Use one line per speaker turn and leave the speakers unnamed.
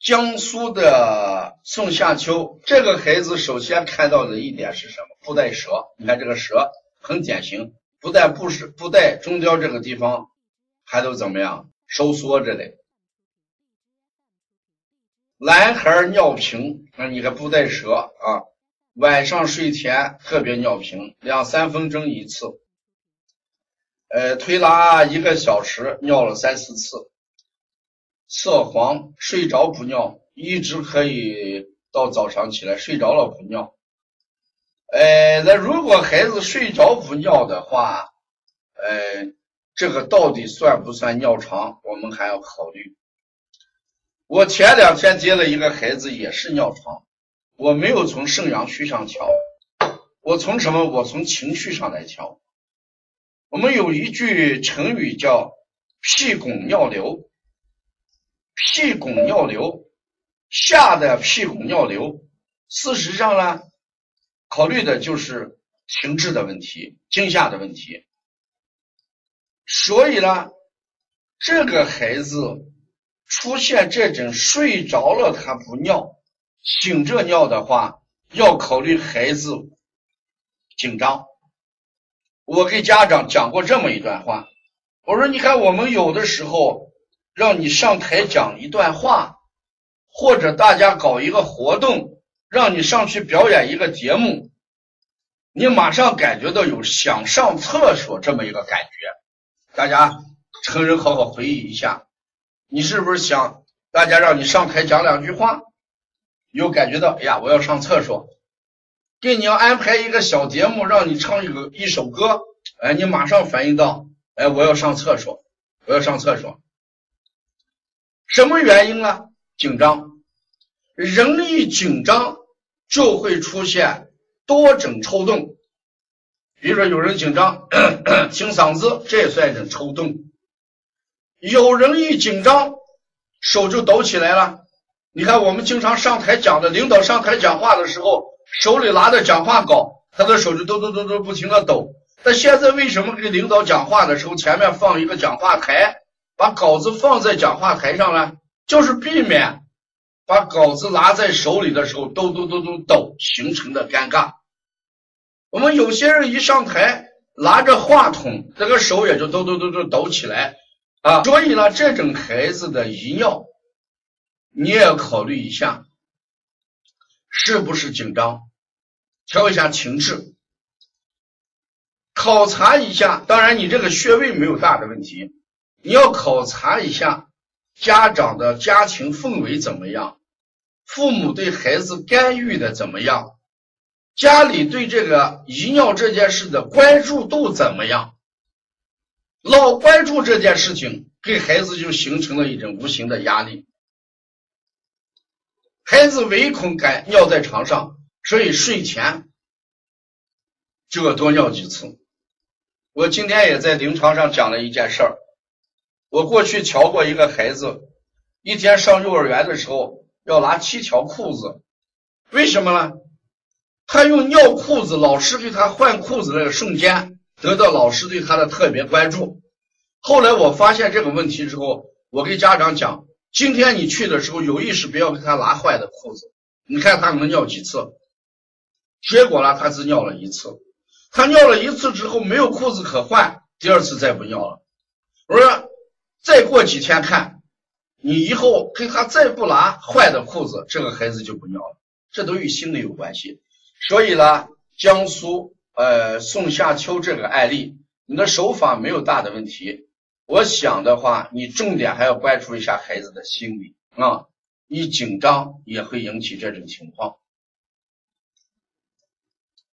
江苏的宋夏秋这个孩子，首先看到的一点是什么？布袋舌，你看这个舌很典型，不但不是不带中焦这个地方，还都怎么样收缩着的？男孩尿频，那你看布袋舌啊，晚上睡前特别尿频，两三分钟一次，呃，推拉一个小时尿了三四次。色黄，睡着不尿，一直可以到早上起来，睡着了不尿。呃，那如果孩子睡着不尿的话，呃，这个到底算不算尿床？我们还要考虑。我前两天接了一个孩子，也是尿床，我没有从肾阳虚上调，我从什么？我从情绪上来调。我们有一句成语叫“屁拱尿流”。屁滚尿流，吓得屁滚尿流，事实上呢，考虑的就是停滞的问题、惊吓的问题。所以呢，这个孩子出现这种睡着了他不尿，醒着尿的话，要考虑孩子紧张。我给家长讲过这么一段话，我说：“你看，我们有的时候。”让你上台讲一段话，或者大家搞一个活动，让你上去表演一个节目，你马上感觉到有想上厕所这么一个感觉。大家成人好好回忆一下，你是不是想大家让你上台讲两句话，有感觉到哎呀我要上厕所？给你要安排一个小节目，让你唱一个一首歌，哎，你马上反应到哎我要上厕所，我要上厕所。什么原因呢？紧张，人一紧张就会出现多种抽动。比如说，有人紧张 清嗓子，这也算一种抽动；有人一紧张手就抖起来了。你看，我们经常上台讲的，领导上台讲话的时候，手里拿着讲话稿，他的手就抖抖抖抖不停的抖。那现在为什么给领导讲话的时候前面放一个讲话台？把稿子放在讲话台上呢，就是避免把稿子拿在手里的时候抖抖抖抖抖形成的尴尬。我们有些人一上台拿着话筒，这个手也就抖抖抖抖抖起来啊。所以呢，这种孩子的遗尿，你也要考虑一下，是不是紧张，调一下情志，考察一下。当然，你这个穴位没有大的问题。你要考察一下家长的家庭氛围怎么样，父母对孩子干预的怎么样，家里对这个遗尿这件事的关注度怎么样？老关注这件事情，给孩子就形成了一种无形的压力。孩子唯恐敢尿在床上，所以睡前就要多尿几次。我今天也在临床上讲了一件事儿。我过去瞧过一个孩子，一天上幼儿园的时候要拿七条裤子，为什么呢？他用尿裤子，老师给他换裤子那个瞬间，得到老师对他的特别关注。后来我发现这个问题之后，我给家长讲：今天你去的时候有意识不要给他拿坏的裤子，你看他能尿几次？结果呢，他只尿了一次。他尿了一次之后没有裤子可换，第二次再不尿了。我说。过几天看，你以后给他再不拿坏的裤子，这个孩子就不尿了。这都与心理有关系。所以呢，江苏呃宋夏秋这个案例，你的手法没有大的问题。我想的话，你重点还要关注一下孩子的心理啊，一紧张也会引起这种情况。